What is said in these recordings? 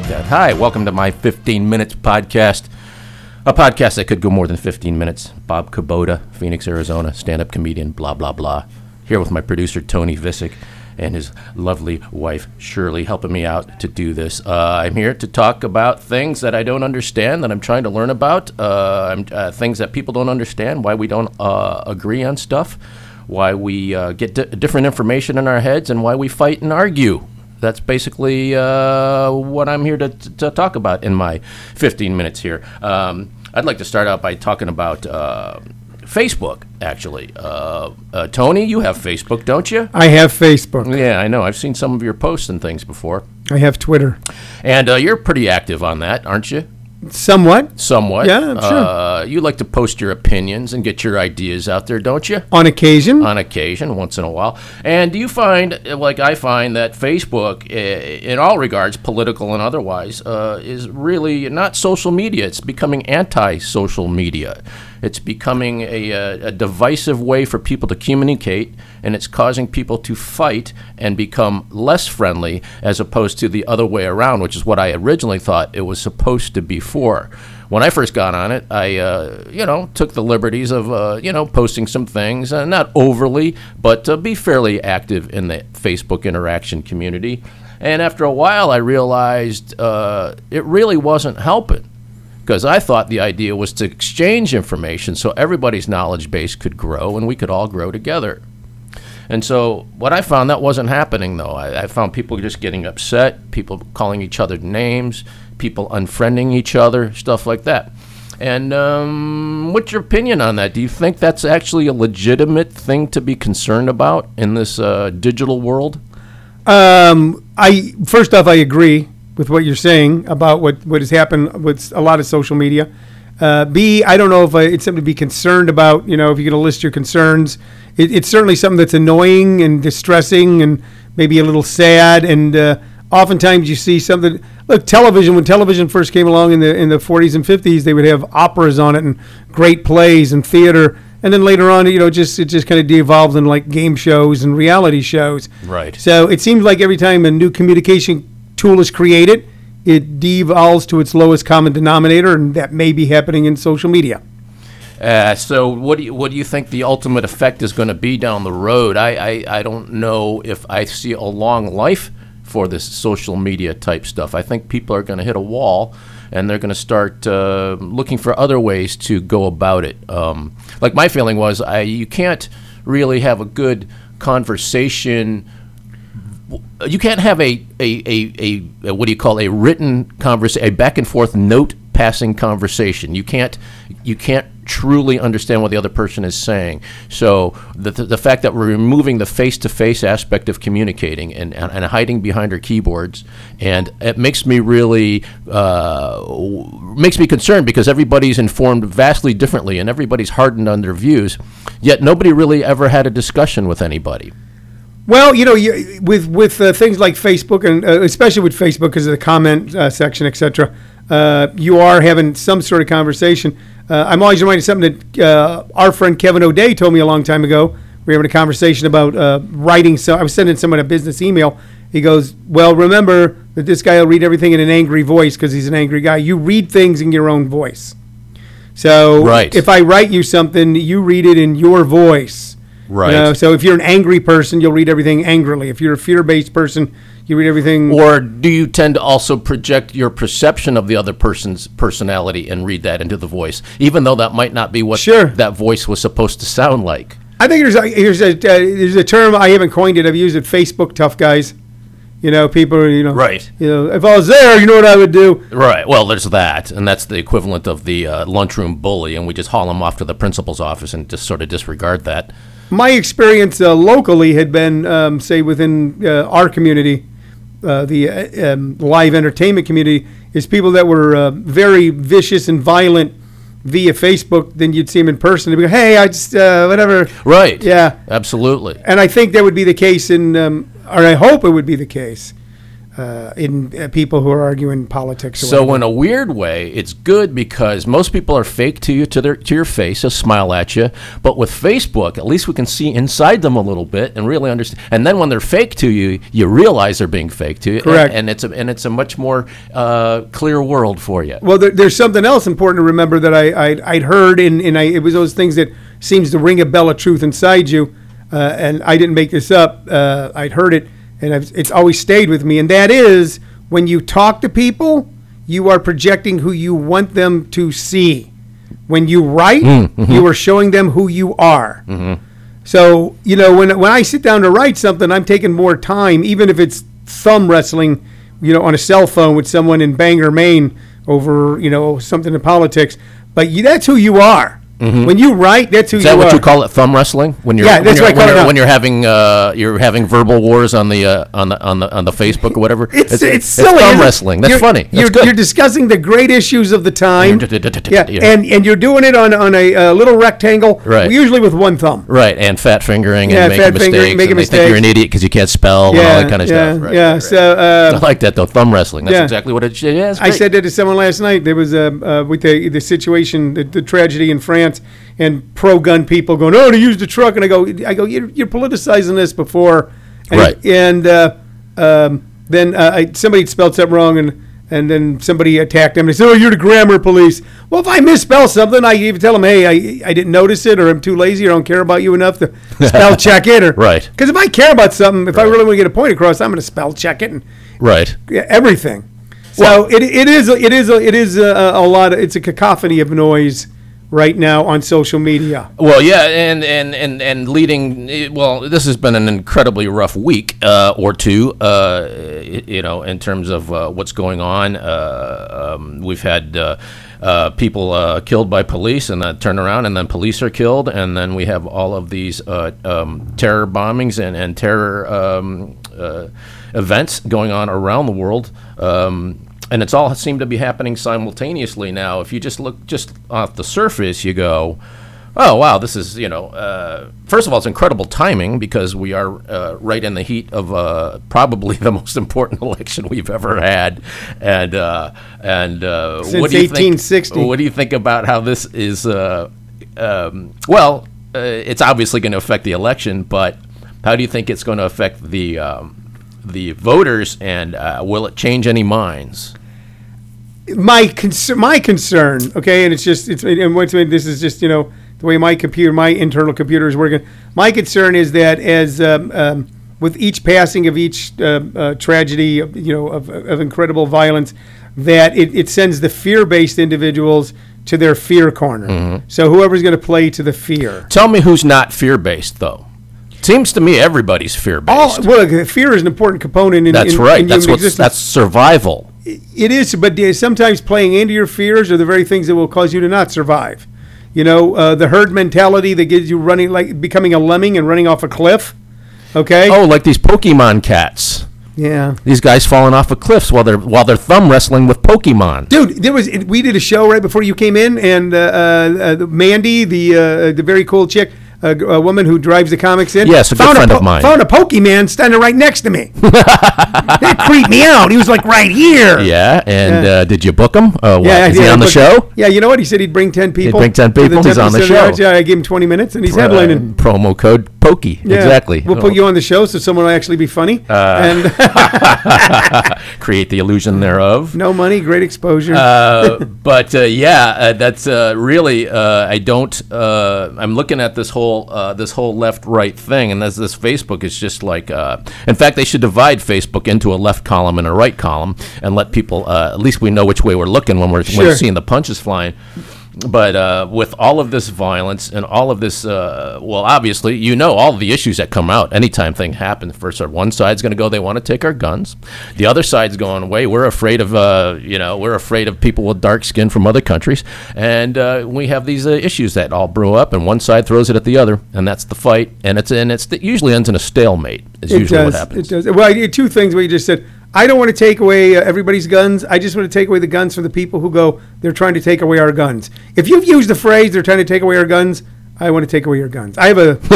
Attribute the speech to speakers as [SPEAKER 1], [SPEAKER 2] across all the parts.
[SPEAKER 1] like that. Hi, welcome to my 15 minutes podcast. A podcast that could go more than 15 minutes. Bob Kubota, Phoenix, Arizona, stand up comedian, blah, blah, blah. Here with my producer, Tony Visick, and his lovely wife, Shirley, helping me out to do this. Uh, I'm here to talk about things that I don't understand, that I'm trying to learn about, uh, uh, things that people don't understand, why we don't uh, agree on stuff, why we uh, get di- different information in our heads, and why we fight and argue. That's basically uh, what I'm here to, to talk about in my 15 minutes here. Um, I'd like to start out by talking about uh, Facebook, actually. Uh, uh, Tony, you have Facebook, don't you?
[SPEAKER 2] I have Facebook.
[SPEAKER 1] Yeah, I know. I've seen some of your posts and things before.
[SPEAKER 2] I have Twitter.
[SPEAKER 1] And uh, you're pretty active on that, aren't you?
[SPEAKER 2] Somewhat.
[SPEAKER 1] Somewhat.
[SPEAKER 2] Yeah, I'm sure.
[SPEAKER 1] Uh, you like to post your opinions and get your ideas out there, don't you?
[SPEAKER 2] On occasion.
[SPEAKER 1] on occasion, once in a while. And do you find, like I find, that Facebook, in all regards, political and otherwise, uh, is really not social media? It's becoming anti-social media. It's becoming a, uh, a divisive way for people to communicate, and it's causing people to fight and become less friendly, as opposed to the other way around, which is what I originally thought it was supposed to be for when I first got on it, I, uh, you know, took the liberties of, uh, you know, posting some things, uh, not overly, but uh, be fairly active in the Facebook interaction community. And after a while, I realized uh, it really wasn't helping because I thought the idea was to exchange information so everybody's knowledge base could grow and we could all grow together. And so, what I found that wasn't happening though. I, I found people just getting upset, people calling each other names, people unfriending each other, stuff like that. And um, what's your opinion on that? Do you think that's actually a legitimate thing to be concerned about in this uh, digital world?
[SPEAKER 2] Um, I first off, I agree with what you're saying about what what has happened with a lot of social media. Uh, B, I don't know if I, it's something to be concerned about. You know, if you're going to list your concerns, it, it's certainly something that's annoying and distressing and maybe a little sad. And uh, oftentimes you see something. Look, television. When television first came along in the in the 40s and 50s, they would have operas on it and great plays and theater. And then later on, you know, just it just kind of devolved into like game shows and reality shows.
[SPEAKER 1] Right.
[SPEAKER 2] So it seems like every time a new communication tool is created, it devolves to its lowest common denominator, and that may be happening in social media.
[SPEAKER 1] Uh, so what do you what do you think the ultimate effect is going to be down the road? I, I I don't know if I see a long life for this social media type stuff. I think people are going to hit a wall, and they're going to start uh, looking for other ways to go about it. Um, like my feeling was, I you can't really have a good conversation you can't have a a, a, a, what do you call a written conversation a back and forth note passing conversation. You can't you can't truly understand what the other person is saying. So the, the, the fact that we're removing the face-to-face aspect of communicating and, and, and hiding behind our keyboards and it makes me really uh, makes me concerned because everybody's informed vastly differently and everybody's hardened on their views yet nobody really ever had a discussion with anybody
[SPEAKER 2] Well, you know, you, with with uh, things like Facebook and uh, especially with Facebook because of the comment uh, section, etc. Uh, you are having some sort of conversation. Uh, I'm always reminded of something that uh, our friend Kevin O'Day told me a long time ago. We were having a conversation about uh, writing. So I was sending someone a business email. He goes, "Well, remember that this guy will read everything in an angry voice because he's an angry guy. You read things in your own voice. So
[SPEAKER 1] Right.
[SPEAKER 2] if I write you something, you read it in your voice."
[SPEAKER 1] Right.
[SPEAKER 2] You know, so if you're an angry person, you'll read everything angrily. If you're a fear-based person, you read everything.
[SPEAKER 1] Or do you tend to also project your perception of the other person's personality and read that into the voice, even though that might not be what
[SPEAKER 2] Sure.
[SPEAKER 1] that voice was supposed to sound like?
[SPEAKER 2] I think there's a, there's a uh, there's a term I haven't coined it. I've used it. Facebook tough guys. You know, people. are, You know,
[SPEAKER 1] Right.
[SPEAKER 2] You know, if I was there, you know what I would do.
[SPEAKER 1] Right. Well, there's that, and that's the equivalent of the uh, lunchroom bully, and we just haul them off to the principal's office and just sort of disregard that.
[SPEAKER 2] My experience uh, locally had been, um, say, within uh, our community, uh, the uh, um, live entertainment community, is people that were uh, very vicious and violent via Facebook. Then you'd see them in person. They'd be, hey, I just uh, whatever.
[SPEAKER 1] Right.
[SPEAKER 2] Yeah.
[SPEAKER 1] Absolutely.
[SPEAKER 2] And I think that would be the case in, um, or I hope it would be the case. Uh, in uh, people who are arguing politics. Or
[SPEAKER 1] So
[SPEAKER 2] whatever.
[SPEAKER 1] in a weird way, it's good because most people are fake to you to their to your face, a smile at you. But with Facebook, at least we can see inside them a little bit and really understand. And then when they're fake to you, you realize they're being fake to you.
[SPEAKER 2] Correct.
[SPEAKER 1] And, and it's a, and it's a much more uh, clear world for you.
[SPEAKER 2] Well, there, there's something else important to remember that I, I I'd heard, and, and I, it was those things that seems to ring a bell of truth inside you, uh, and I didn't make this up. Uh, I'd heard it, and I've, it's always stayed with me, and that is when you talk to people, you are projecting who you want them to see. When you write, mm, mm-hmm. you are showing them who you are. Mm-hmm. So you know when when I sit down to write something, I'm taking more time, even if it's thumb wrestling, you know, on a cell phone with someone in Bangor, Maine, over you know something in politics. But you, that's who you are. When you write, that's who
[SPEAKER 1] Is
[SPEAKER 2] you
[SPEAKER 1] that what
[SPEAKER 2] are.
[SPEAKER 1] you call it? Thumb wrestling? When you're
[SPEAKER 2] Yeah,
[SPEAKER 1] when
[SPEAKER 2] that's
[SPEAKER 1] you're,
[SPEAKER 2] what I
[SPEAKER 1] when
[SPEAKER 2] call it
[SPEAKER 1] you're,
[SPEAKER 2] now.
[SPEAKER 1] when you're having uh, you're having verbal wars on the uh, on the on the on the Facebook or whatever.
[SPEAKER 2] It's, it's, silly.
[SPEAKER 1] thumb
[SPEAKER 2] isn't it?
[SPEAKER 1] wrestling. That's
[SPEAKER 2] You're-
[SPEAKER 1] funny. That's
[SPEAKER 2] You're,
[SPEAKER 1] good.
[SPEAKER 2] you're discussing the great issues of the time. Yeah,
[SPEAKER 1] Yeah.
[SPEAKER 2] and and you're doing it on on a, uh little rectangle,
[SPEAKER 1] Right.
[SPEAKER 2] usually with one thumb.
[SPEAKER 1] Right, and fat fingering
[SPEAKER 2] Yeah,
[SPEAKER 1] and making
[SPEAKER 2] fat
[SPEAKER 1] mistakes.
[SPEAKER 2] fingering, making
[SPEAKER 1] and they think you're an
[SPEAKER 2] mistakes.
[SPEAKER 1] idiot because you can't spell and all that kind of
[SPEAKER 2] yeah,
[SPEAKER 1] stuff. Right,
[SPEAKER 2] yeah.
[SPEAKER 1] right, right.
[SPEAKER 2] So uh,
[SPEAKER 1] I like that though. Thumb wrestling. That's
[SPEAKER 2] Yeah.
[SPEAKER 1] exactly what it is. Yeah, it's
[SPEAKER 2] I
[SPEAKER 1] great.
[SPEAKER 2] said that to someone last night. There was a uh, with the the situation, the, the tragedy in France, and pro-gun people going, "Oh, to use the truck," and I go, "I go, you're, you're politicizing this before." And,
[SPEAKER 1] Right.
[SPEAKER 2] And uh, um, then uh, I, somebody spelled something wrong, and and then somebody attacked them. They said, "Oh, you're the grammar police." Well, if I misspell something, I even tell them, "Hey, I, I didn't notice it, or I'm too lazy, or I don't care about you enough to spell check it." Or,
[SPEAKER 1] Right.
[SPEAKER 2] Because if I care about something, if I really want to get a point across, I'm going to spell check it and
[SPEAKER 1] right.
[SPEAKER 2] everything. So it, it is a- it is a, it is a, a lot. Of, it's a cacophony of noise right now on social media.
[SPEAKER 1] Well, yeah, and and and and leading. Well, this has been an incredibly rough week uh, or two. Uh, you know, in terms of uh, what's going on. Uh, um, we've had. Uh, uh, people killed by police and then turn around and then police are killed and then we have all of these um, terror bombings and, and terror um, events going on around the world um, and it's all seemed to be happening simultaneously now. If you just look just off the surface, you go, "Oh wow, this is you know." Uh, first of all, it's incredible timing because we are uh, right in the heat of uh, probably the most important election we've ever had, and uh, and uh,
[SPEAKER 2] Since
[SPEAKER 1] what do you think?
[SPEAKER 2] 1860.
[SPEAKER 1] What do you think about how this is? Uh, um, well, uh, it's obviously going to affect the election, but how do you think it's going to affect the um, the voters, and uh, will it change any minds?
[SPEAKER 2] My concern, my concern, okay, and it's just it's and once again, this is just you know the way my computer, my internal computer is working. My concern is that as um, um, with each passing of each uh, uh, tragedy, you know, of, of incredible violence, that it, it sends the fear-based individuals to their fear corner. So whoever's going to play to the fear.
[SPEAKER 1] Tell me who's not fear based, though. Seems to me everybody's fear
[SPEAKER 2] All, well, fear is an important component in
[SPEAKER 1] That's
[SPEAKER 2] in-
[SPEAKER 1] right.
[SPEAKER 2] in
[SPEAKER 1] that's what's
[SPEAKER 2] existence.
[SPEAKER 1] that's survival.
[SPEAKER 2] It is, but sometimes playing into your fears are the very things that will cause you to not survive. You know, uh, the herd mentality that gives you running like becoming a lemming and running off a cliff. Okay.
[SPEAKER 1] Oh, like these Pokemon cats.
[SPEAKER 2] yeah.
[SPEAKER 1] These guys falling off of cliffs while they're while they're thumb wrestling with Pokemon.
[SPEAKER 2] Dude, there was we did a show right before you came in, and uh, uh, uh, Mandy, the uh, the very cool chick, uh, g- a woman who drives the comics in,
[SPEAKER 1] Yes, a good
[SPEAKER 2] found
[SPEAKER 1] friend of mine.
[SPEAKER 2] Found a Pokemon standing right next to me. that creeped me out. He was like right here.
[SPEAKER 1] Yeah, and. Uh, did you book him? Uh, what,
[SPEAKER 2] Yeah,
[SPEAKER 1] is
[SPEAKER 2] yeah,
[SPEAKER 1] he on the
[SPEAKER 2] but-
[SPEAKER 1] show?
[SPEAKER 2] Yeah, you know what? He said he'd bring ten people.
[SPEAKER 1] bring 10 people? He's on the show.
[SPEAKER 2] Yeah, I gave him twenty minutes, and he's headlining.
[SPEAKER 1] Uh, promo code Pokey.
[SPEAKER 2] Yeah.
[SPEAKER 1] Exactly.
[SPEAKER 2] We'll put you on the show so someone will actually be funny. and
[SPEAKER 1] create the illusion thereof.
[SPEAKER 2] no money, great exposure.
[SPEAKER 1] uh, but uh, yeah, uh, that's uh, really. Uh, I don't. Uh, I'm looking at this whole uh, this whole left right thing, and this this Facebook is just like. Uh, in fact, they should divide Facebook into a left column and a right column, and let people. Uh, at least we know which way we're looking when we're, when we're seeing the punches flying. But uh, with all of this violence and all of this, uh, well, obviously, you know all the issues that come out anytime thing happens. First, one side's going to go, they want to take our guns. The other side's going, away. we're afraid of, uh, you know, we're afraid of people with dark skin from other countries, and uh, we have these uh, issues that all brew up, and one side throws it at the other, and that's the fight, and it's and it's it usually ends in a stalemate. Is
[SPEAKER 2] it
[SPEAKER 1] usually
[SPEAKER 2] does.
[SPEAKER 1] what happens.
[SPEAKER 2] It does. Well, I did two things. What you just said. I don't want to take away uh, everybody's guns. I just want to take away the guns from the people who go. They're trying to take away our guns. If you've used the phrase "they're trying to take away our guns," I want to take away your guns. I have a.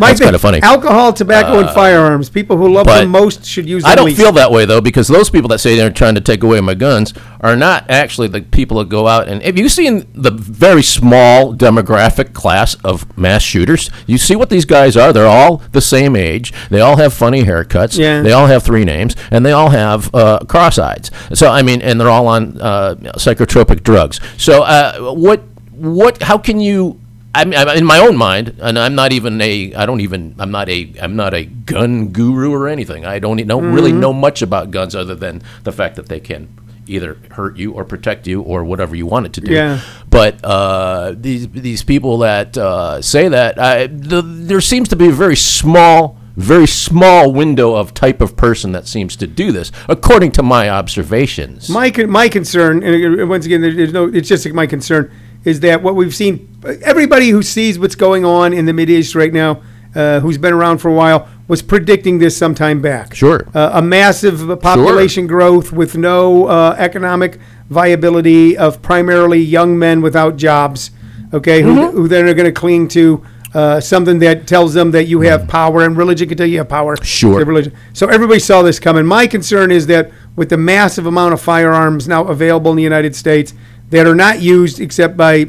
[SPEAKER 2] my
[SPEAKER 1] That's
[SPEAKER 2] thing-
[SPEAKER 1] kinda funny. Uh,
[SPEAKER 2] Alcohol, tobacco, and firearms. People who love
[SPEAKER 1] but
[SPEAKER 2] them most should use them
[SPEAKER 1] I don't
[SPEAKER 2] least.
[SPEAKER 1] feel that way though, because those people that say they're trying to take away my guns are not actually the people that go out and. Have you seen the very small demographic class of mass shooters? You see what these guys are? They're all the same age. They all have funny haircuts.
[SPEAKER 2] Yeah.
[SPEAKER 1] They all have three names, and they all have uh, cross-eyes. So I mean, and they're all on uh, psychotropic drugs. So uh, what? What? How can you? I mean, I'm- in my own mind, and I'm not even a, I don't even, I'm not a, I'm not a gun guru or anything. I don't, don't really
[SPEAKER 2] Mm-hmm.
[SPEAKER 1] know much about guns other than the fact that they can either hurt you or protect you or whatever you want it to do.
[SPEAKER 2] Yeah.
[SPEAKER 1] But uh, these these people that uh, say that, I, the, there seems to be a very small, very small window of type of person that seems to do this, according to my observations.
[SPEAKER 2] My my concern, and once again, there's no. It's just my concern is that what we've seen. Everybody who sees what's going on in the Mid East right now, uh, who's been around for a while, was predicting this some time back.
[SPEAKER 1] Sure.
[SPEAKER 2] uh, a massive population growth with no uh, economic viability of primarily young men without jobs. Okay, who,
[SPEAKER 1] Mm-hmm.
[SPEAKER 2] who then are going to cling to. Uh, something that tells them that you have power, and religion can tell you have power.
[SPEAKER 1] Sure.
[SPEAKER 2] Religion. So everybody saw this coming. My concern is that with the massive amount of firearms now available in the United States that are not used except by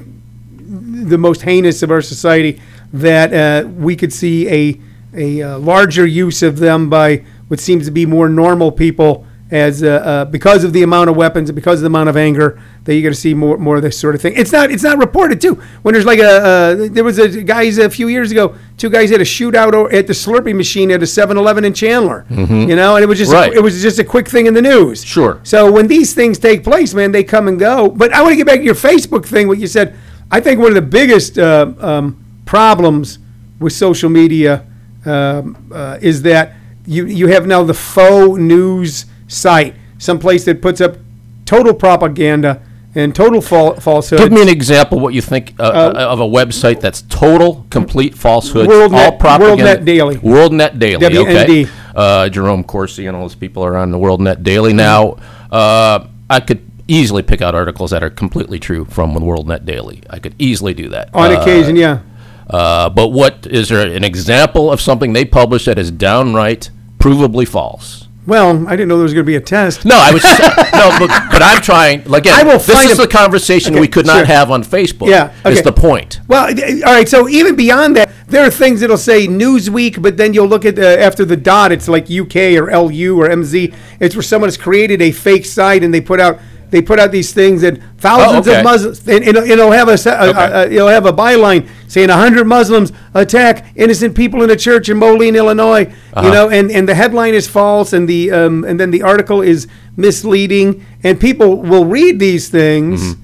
[SPEAKER 2] the most heinous of our society, that uh, we could see a a uh, larger use of them by what seems to be more normal people as uh, uh, because of the amount of weapons and because of the amount of anger that you're going to see more more of this sort of thing. It's not it's not reported too. When there's like a uh, there was a guys a few years ago, two guys had a shootout at the Slurpee machine at a 7-Eleven in Chandler. You know, and it was just
[SPEAKER 1] Right.
[SPEAKER 2] it was just a quick thing in the news.
[SPEAKER 1] Sure.
[SPEAKER 2] So when these things take place, man, they come and go. But I want to get back to your Facebook thing. What you said, I think one of the biggest uh, um, problems with social media um, uh, is that you you have now the faux news site, some place that puts up total propaganda and total fal- falsehood.
[SPEAKER 1] Give me an example what you think uh, of a website that's total, complete falsehoods,
[SPEAKER 2] WorldNet-
[SPEAKER 1] all propaganda.
[SPEAKER 2] WorldNet Daily.
[SPEAKER 1] WorldNet Daily. Okay. Uh, Jerome Corsi and all those people are on the WorldNet Daily now. Uh, I could easily pick out articles that are completely true from the WorldNet Daily. I could easily do that.
[SPEAKER 2] on
[SPEAKER 1] Uh,
[SPEAKER 2] occasion, yeah.
[SPEAKER 1] uh, but what is there an example of something they publish that is downright provably false?
[SPEAKER 2] Well, I didn't know there was going to be a test.
[SPEAKER 1] No, I was just, no, but, but I'm trying. Like, again,
[SPEAKER 2] I will
[SPEAKER 1] this
[SPEAKER 2] find
[SPEAKER 1] is
[SPEAKER 2] a-
[SPEAKER 1] the conversation
[SPEAKER 2] Okay,
[SPEAKER 1] we could not
[SPEAKER 2] sure.
[SPEAKER 1] have on Facebook.
[SPEAKER 2] Yeah,
[SPEAKER 1] is the point.
[SPEAKER 2] Well, all right. So even beyond that, there are things that'll say Newsweek, but then you'll look at after the dot, it's like UK or LU or MZ. It's where someone has created a fake site and they put out they put out these things and thousands
[SPEAKER 1] okay.
[SPEAKER 2] of Muslims. And it'll, it'll have a, a-
[SPEAKER 1] Okay.
[SPEAKER 2] a- it'll have a byline saying hundred Muslims attack innocent people in a church in Moline, Illinois.
[SPEAKER 1] Uh-huh.
[SPEAKER 2] You know, and, and the headline is false, and the um, and then the article is misleading, and people will read these things
[SPEAKER 1] Mm-hmm.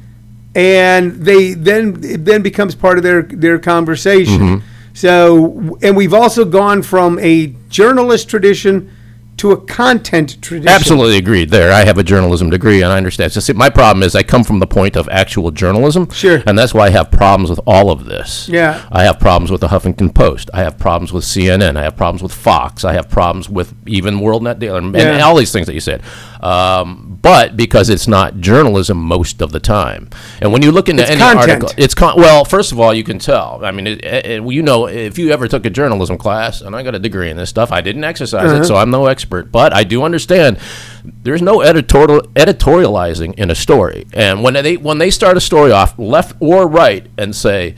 [SPEAKER 2] and they then it then becomes part of their their conversation.
[SPEAKER 1] Mm-hmm.
[SPEAKER 2] So, and we've also gone from a journalist tradition to a content tradition.
[SPEAKER 1] Absolutely agreed. There, I have a journalism degree, and I understand. So, see, my problem is I come from the point of actual journalism,
[SPEAKER 2] Sure.
[SPEAKER 1] and that's why I have problems with all of this.
[SPEAKER 2] Yeah.
[SPEAKER 1] I have problems with the Huffington Post. I have problems with CNN. I have problems with Fox. I have problems with even WorldNet Daily, and
[SPEAKER 2] Yeah.
[SPEAKER 1] all these things that you said. Um, but because it's not journalism most of the time, and when you look into
[SPEAKER 2] It's
[SPEAKER 1] any
[SPEAKER 2] content.
[SPEAKER 1] article, it's con- well. First of all, you can tell. I mean, it, it, you know, if you ever took a journalism class, and I got a degree in this stuff, I didn't exercise
[SPEAKER 2] Uh-huh.
[SPEAKER 1] it, so I'm no expert. But I do understand. There's no editorial editorializing in a story, and when they when they start a story off left or right and say.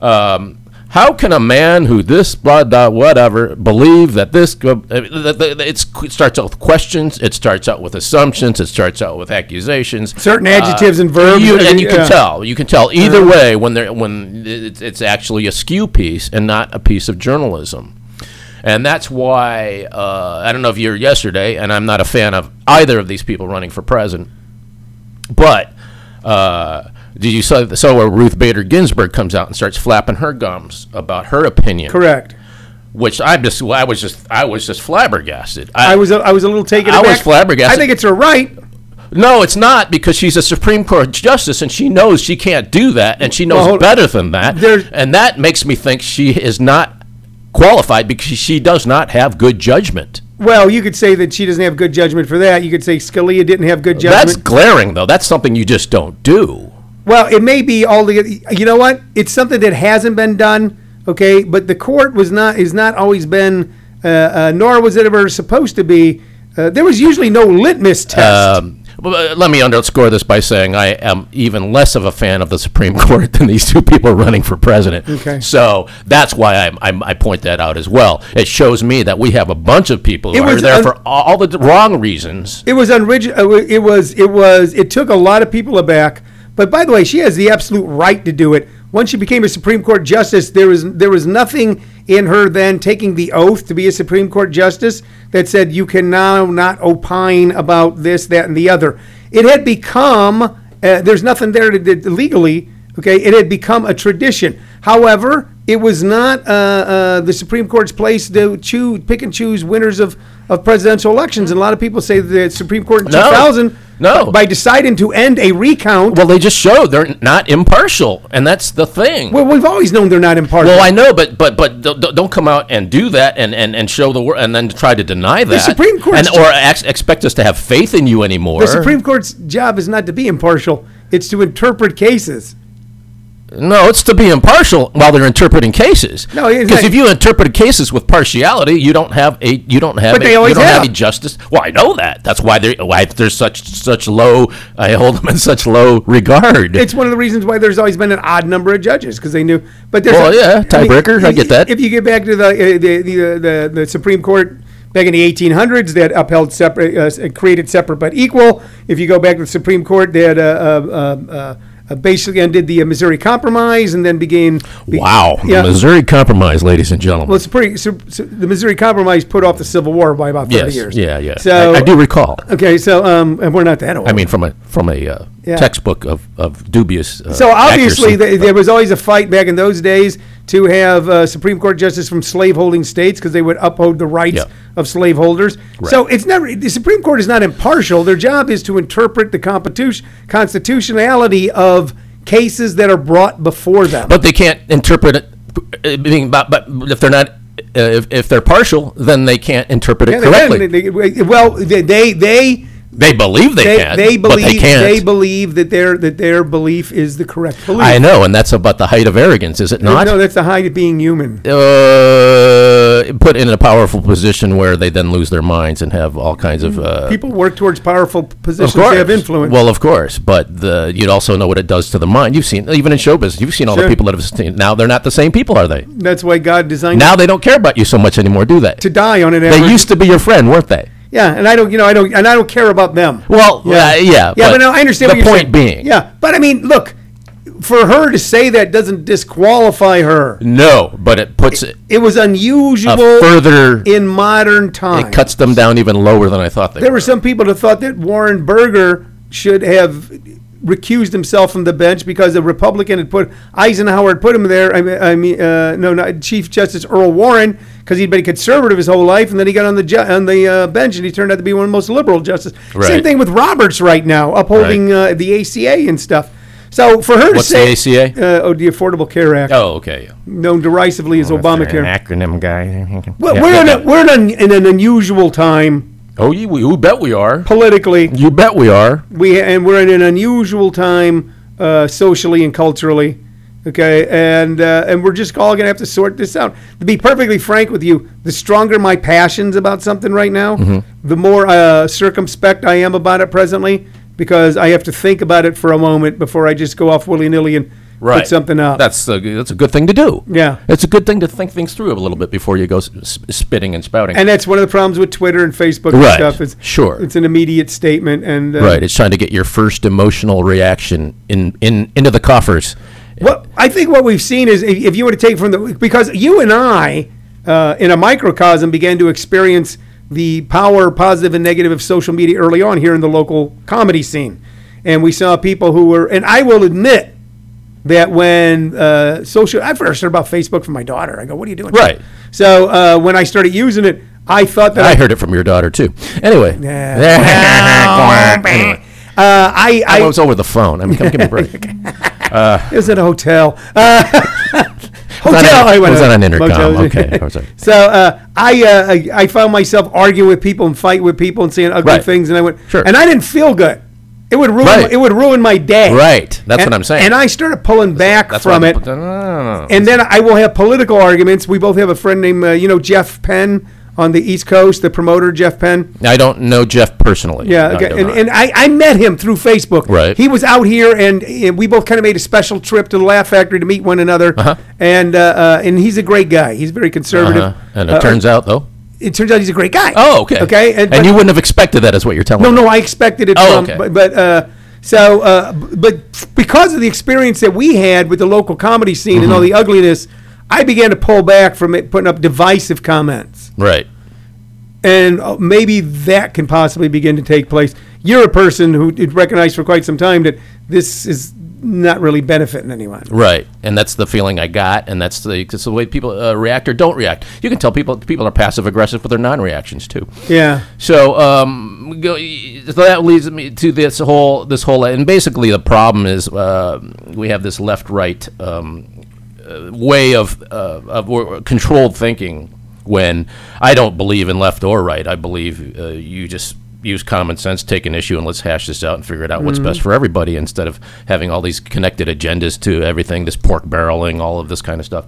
[SPEAKER 1] Um, how can a man who this blah blah whatever believe that this uh, th- th- it's, it starts out with questions it starts out with assumptions it starts out with accusations
[SPEAKER 2] Certain adjectives and verbs,
[SPEAKER 1] you,
[SPEAKER 2] uh,
[SPEAKER 1] and you can
[SPEAKER 2] yeah.
[SPEAKER 1] tell you can tell either way when they're when it's, it's actually a skew piece and not a piece of journalism and that's why uh, I don't know if you're yesterday, and I'm not a fan of either of these people running for president. But uh, did you saw so where Ruth Bader Ginsburg comes out and starts flapping her gums about her opinion,
[SPEAKER 2] Correct.
[SPEAKER 1] which I just I was just I was just flabbergasted.
[SPEAKER 2] I was a, I was a little taken
[SPEAKER 1] I was flabbergasted.
[SPEAKER 2] I think it's her right.
[SPEAKER 1] no, it's not because she's a Supreme Court justice and she knows she can't do that and she knows
[SPEAKER 2] Well,
[SPEAKER 1] better than that. And that makes me think she is not qualified because she does not have good judgment.
[SPEAKER 2] Well, you could say that she doesn't have good judgment for that. You could say Scalia didn't have good judgment.
[SPEAKER 1] That's glaring, though. That's something you just don't do.
[SPEAKER 2] Well, it may be all the. You know what? It's something that hasn't been done. Okay, but the court was not is not always been, uh, uh, nor was it ever supposed to be. Uh, there was usually no litmus test.
[SPEAKER 1] Um, uh, let me underscore this by saying I am even less of a fan of the Supreme Court than these two people running for president.
[SPEAKER 2] Okay.
[SPEAKER 1] So that's why I'm, I'm, I point that out as well. It shows me that we have a bunch of people who are there
[SPEAKER 2] un-
[SPEAKER 1] for all the wrong reasons.
[SPEAKER 2] It was unoriginal. It was. It was. It took a lot of people aback. But by the way, she has the absolute right to do it. Once she became a Supreme Court justice, there was there was nothing in her then taking the oath to be a Supreme Court justice that said you can now not opine about this, that, and the other. It had become. Uh, there's nothing there to, to legally. Okay, it had become a tradition. However, it was not uh, uh, the Supreme Court's place to choose, pick and choose winners of, of presidential elections. And a lot of people say the Supreme Court in
[SPEAKER 1] No.
[SPEAKER 2] 2000,
[SPEAKER 1] No.
[SPEAKER 2] by deciding to end a recount.
[SPEAKER 1] Well, they just showed they're not impartial, and that's the thing.
[SPEAKER 2] Well, we've always known they're not impartial.
[SPEAKER 1] Well, I know, but but but don't- come out and do that and, and, and show the world and then try to deny that.
[SPEAKER 2] The Supreme Court's
[SPEAKER 1] and or ex- expect us to have faith in you anymore.
[SPEAKER 2] the Supreme Court's job is not to be impartial; it's to interpret cases.
[SPEAKER 1] No, it's to be impartial while they're interpreting cases.
[SPEAKER 2] No,
[SPEAKER 1] because if you interpret cases with partiality, you don't have a you don't have
[SPEAKER 2] But
[SPEAKER 1] a, you don't have.
[SPEAKER 2] have.
[SPEAKER 1] a justice. Well, I know that. That's why they why there's such such low. I hold them in such low regard.
[SPEAKER 2] It's one of the reasons why there's always been an odd number of judges because they knew. But there's
[SPEAKER 1] Well,
[SPEAKER 2] a-
[SPEAKER 1] yeah,
[SPEAKER 2] I mean,
[SPEAKER 1] tiebreaker, I get that.
[SPEAKER 2] If you get back to the uh, the, the the the Supreme Court back in the 1800s, that upheld separate, uh, created separate but equal. If you go back to the Supreme Court, they had uh, uh, uh, basically undid the uh, Missouri Compromise and then began. be-
[SPEAKER 1] wow,
[SPEAKER 2] Yeah.
[SPEAKER 1] the Missouri Compromise, ladies and gentlemen.
[SPEAKER 2] Well, it's pretty. So, so the Missouri Compromise put off the Civil War by about 30
[SPEAKER 1] yes,
[SPEAKER 2] years.
[SPEAKER 1] yeah, yeah.
[SPEAKER 2] So
[SPEAKER 1] I, I do recall.
[SPEAKER 2] Okay, so um, and we're not that old.
[SPEAKER 1] I mean, from a from a uh,
[SPEAKER 2] Yeah.
[SPEAKER 1] textbook of, of dubious. Uh,
[SPEAKER 2] So obviously,
[SPEAKER 1] accuracy.
[SPEAKER 2] th there was always a fight back in those days to have uh, Supreme Court justice from slaveholding states because they would uphold the rights
[SPEAKER 1] Yeah.
[SPEAKER 2] of slaveholders. So it's never the Supreme Court is not impartial. Their job is to interpret the competition, constitutionality of cases that are brought before them.
[SPEAKER 1] But they can't interpret it. Being, but, but if they're not, uh, if, if they're partial, then they can't interpret it
[SPEAKER 2] Yeah,
[SPEAKER 1] correctly.
[SPEAKER 2] They- they- well, they they they
[SPEAKER 1] They believe they,
[SPEAKER 2] they,
[SPEAKER 1] can,
[SPEAKER 2] they
[SPEAKER 1] but
[SPEAKER 2] believe
[SPEAKER 1] they can't.
[SPEAKER 2] believe that their that their belief is the correct belief.
[SPEAKER 1] I know, and that's about the height of arrogance, is it not?
[SPEAKER 2] No, that's the height of being human.
[SPEAKER 1] uh, put in a powerful position where they then lose their minds and have all kinds of. Uh,
[SPEAKER 2] People work towards powerful positions. They have influence.
[SPEAKER 1] Well, of course, but the you'd also know what it does to the mind. You've seen even in showbiz, you've seen all
[SPEAKER 2] Sure.
[SPEAKER 1] the people that have seen. Now they're not the same people, are they?
[SPEAKER 2] That's why God designed
[SPEAKER 1] Now they don't care about you so much anymore, do they?
[SPEAKER 2] to die on an
[SPEAKER 1] They
[SPEAKER 2] average.
[SPEAKER 1] used to be your friend, weren't they?
[SPEAKER 2] Yeah, and I don't, you know, I don't, and I don't care about them.
[SPEAKER 1] Well, yeah, yeah.
[SPEAKER 2] yeah, but, no, I understand.
[SPEAKER 1] The
[SPEAKER 2] what you're
[SPEAKER 1] point
[SPEAKER 2] saying.
[SPEAKER 1] being,
[SPEAKER 2] yeah, but I mean, look, for her to say that doesn't disqualify her.
[SPEAKER 1] no, but it puts it
[SPEAKER 2] It was unusual
[SPEAKER 1] further.
[SPEAKER 2] in modern times.
[SPEAKER 1] It cuts them down even lower than I thought they
[SPEAKER 2] There
[SPEAKER 1] were.
[SPEAKER 2] were some people that thought that Warren Burger should have recused himself from the bench because a Republican had put Eisenhower had put him there. I mean, I mean uh, no, not Chief Justice Earl Warren because he'd been conservative his whole life, and then he got on the ju- on the uh, bench and he turned out to be one of the most liberal justices. Same thing with Roberts right now, upholding uh, the ACA and stuff. So for her
[SPEAKER 1] What's
[SPEAKER 2] to
[SPEAKER 1] the ACA?
[SPEAKER 2] Uh, oh, the Affordable Care Act,
[SPEAKER 1] Oh, okay.
[SPEAKER 2] known derisively as Obamacare.
[SPEAKER 1] acronym guy.
[SPEAKER 2] Well,
[SPEAKER 1] Yeah,
[SPEAKER 2] we're
[SPEAKER 1] yeah,
[SPEAKER 2] in, a, we're in, an, in an unusual time
[SPEAKER 1] Oh, you, you bet we are.
[SPEAKER 2] politically.
[SPEAKER 1] You bet we are.
[SPEAKER 2] we and we're in an unusual time uh, socially and culturally okay and uh, and we're just all gonna have to sort this out to be perfectly frank with you the stronger my passions about something right now
[SPEAKER 1] Mm-hmm.
[SPEAKER 2] the more uh, circumspect i am about it presently because i have to think about it for a moment before i just go off willy-nilly and
[SPEAKER 1] Right.
[SPEAKER 2] put something out
[SPEAKER 1] That's a, that's a good thing to do.
[SPEAKER 2] Yeah.
[SPEAKER 1] It's a good thing to think things through a little bit before you go s- s- spitting and spouting.
[SPEAKER 2] and that's one of the problems with twitter and facebook and
[SPEAKER 1] Right.
[SPEAKER 2] stuff is
[SPEAKER 1] Sure.
[SPEAKER 2] it's an immediate statement and uh,
[SPEAKER 1] right. It's trying to get your first emotional reaction in, in into the coffers.
[SPEAKER 2] Well, I think what we've seen is if if you were to take from the because you and I, uh, in a microcosm, began to experience the power, positive and negative, of social media early on here in the local comedy scene, and we saw people who were, and I will admit that when uh, social, I first heard about Facebook from my daughter. I go, "What are you doing?"
[SPEAKER 1] Right.
[SPEAKER 2] So uh, when I started using it, I thought that
[SPEAKER 1] I heard it from your daughter too. Anyway. anyway.
[SPEAKER 2] Uh, I,
[SPEAKER 1] I
[SPEAKER 2] I
[SPEAKER 1] was over the phone. I mean, come give me a break.
[SPEAKER 2] Is it was at a hotel. Uh, hotel. I went
[SPEAKER 1] was on an intercom.
[SPEAKER 2] Motel.
[SPEAKER 1] Okay, I'm.
[SPEAKER 2] So uh, I, uh, I I found myself arguing with people and fighting with people and saying ugly
[SPEAKER 1] Right.
[SPEAKER 2] things, and I went,
[SPEAKER 1] Sure.
[SPEAKER 2] and I didn't feel good. It would ruin.
[SPEAKER 1] Right.
[SPEAKER 2] It would ruin my day.
[SPEAKER 1] Right. That's
[SPEAKER 2] And-
[SPEAKER 1] what I'm saying.
[SPEAKER 2] And I started pulling back
[SPEAKER 1] That's
[SPEAKER 2] from it.
[SPEAKER 1] no, no, no.
[SPEAKER 2] And then I will have political arguments. We both have a friend named, uh, you know, Jeff Penn on the East Coast, the promoter Jeff Penn.
[SPEAKER 1] I don't know Jeff personally.
[SPEAKER 2] Yeah, okay. and, and I, I met him through Facebook.
[SPEAKER 1] Right.
[SPEAKER 2] He was out here, and, and we both kind of made a special trip to the Laugh Factory to meet one another.
[SPEAKER 1] Uh-huh.
[SPEAKER 2] And uh, uh, and he's a great guy. He's very conservative.
[SPEAKER 1] Uh-huh. And it
[SPEAKER 2] Uh,
[SPEAKER 1] turns out though.
[SPEAKER 2] it turns out he's a great guy.
[SPEAKER 1] Oh, okay.
[SPEAKER 2] Okay.
[SPEAKER 1] And,
[SPEAKER 2] but-
[SPEAKER 1] you wouldn't have expected that, is what you're telling
[SPEAKER 2] No,
[SPEAKER 1] me.
[SPEAKER 2] no, no, I expected it
[SPEAKER 1] Oh,
[SPEAKER 2] from,
[SPEAKER 1] okay.
[SPEAKER 2] but, but uh, so, uh, but because of the experience that we had with the local comedy scene and all
[SPEAKER 1] Mm-hmm.
[SPEAKER 2] the ugliness, I began to pull back from it, putting up divisive comments,
[SPEAKER 1] Right.
[SPEAKER 2] and uh, maybe that can possibly begin to take place. You're a person who did recognize for quite some time that this is not really benefiting anyone.
[SPEAKER 1] Right, and that's the feeling I got, and that's the, that's the way people uh, react or don't react. You can tell people people are passive aggressive with their non-reactions too.
[SPEAKER 2] Yeah.
[SPEAKER 1] So, um, go, so that leads me to this whole this whole, and basically the problem is uh, we have this left-right um, uh, way of uh, of controlled thinking. When I don't believe in left or right, I believe uh, you just use common sense, take an issue, and let's hash this out and figure it out what's best for everybody instead of having all these connected agendas to everything, this pork barreling, all of this kind of stuff.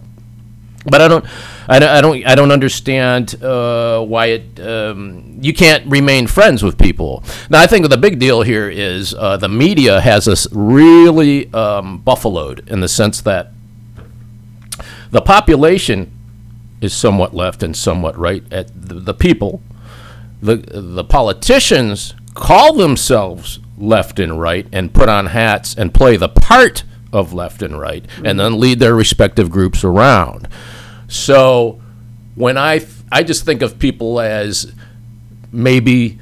[SPEAKER 1] But I don't, I don't, I don't, I don't understand uh, why it. Um, you can't remain friends with people. Now, I think the big deal here is uh, the media has us really um, buffaloed in the sense that the population is somewhat left and somewhat right. At the, the people, the the politicians call themselves left and right and put on hats and play the part of left and right and then lead their respective groups around. So when I th- I just think of people as maybe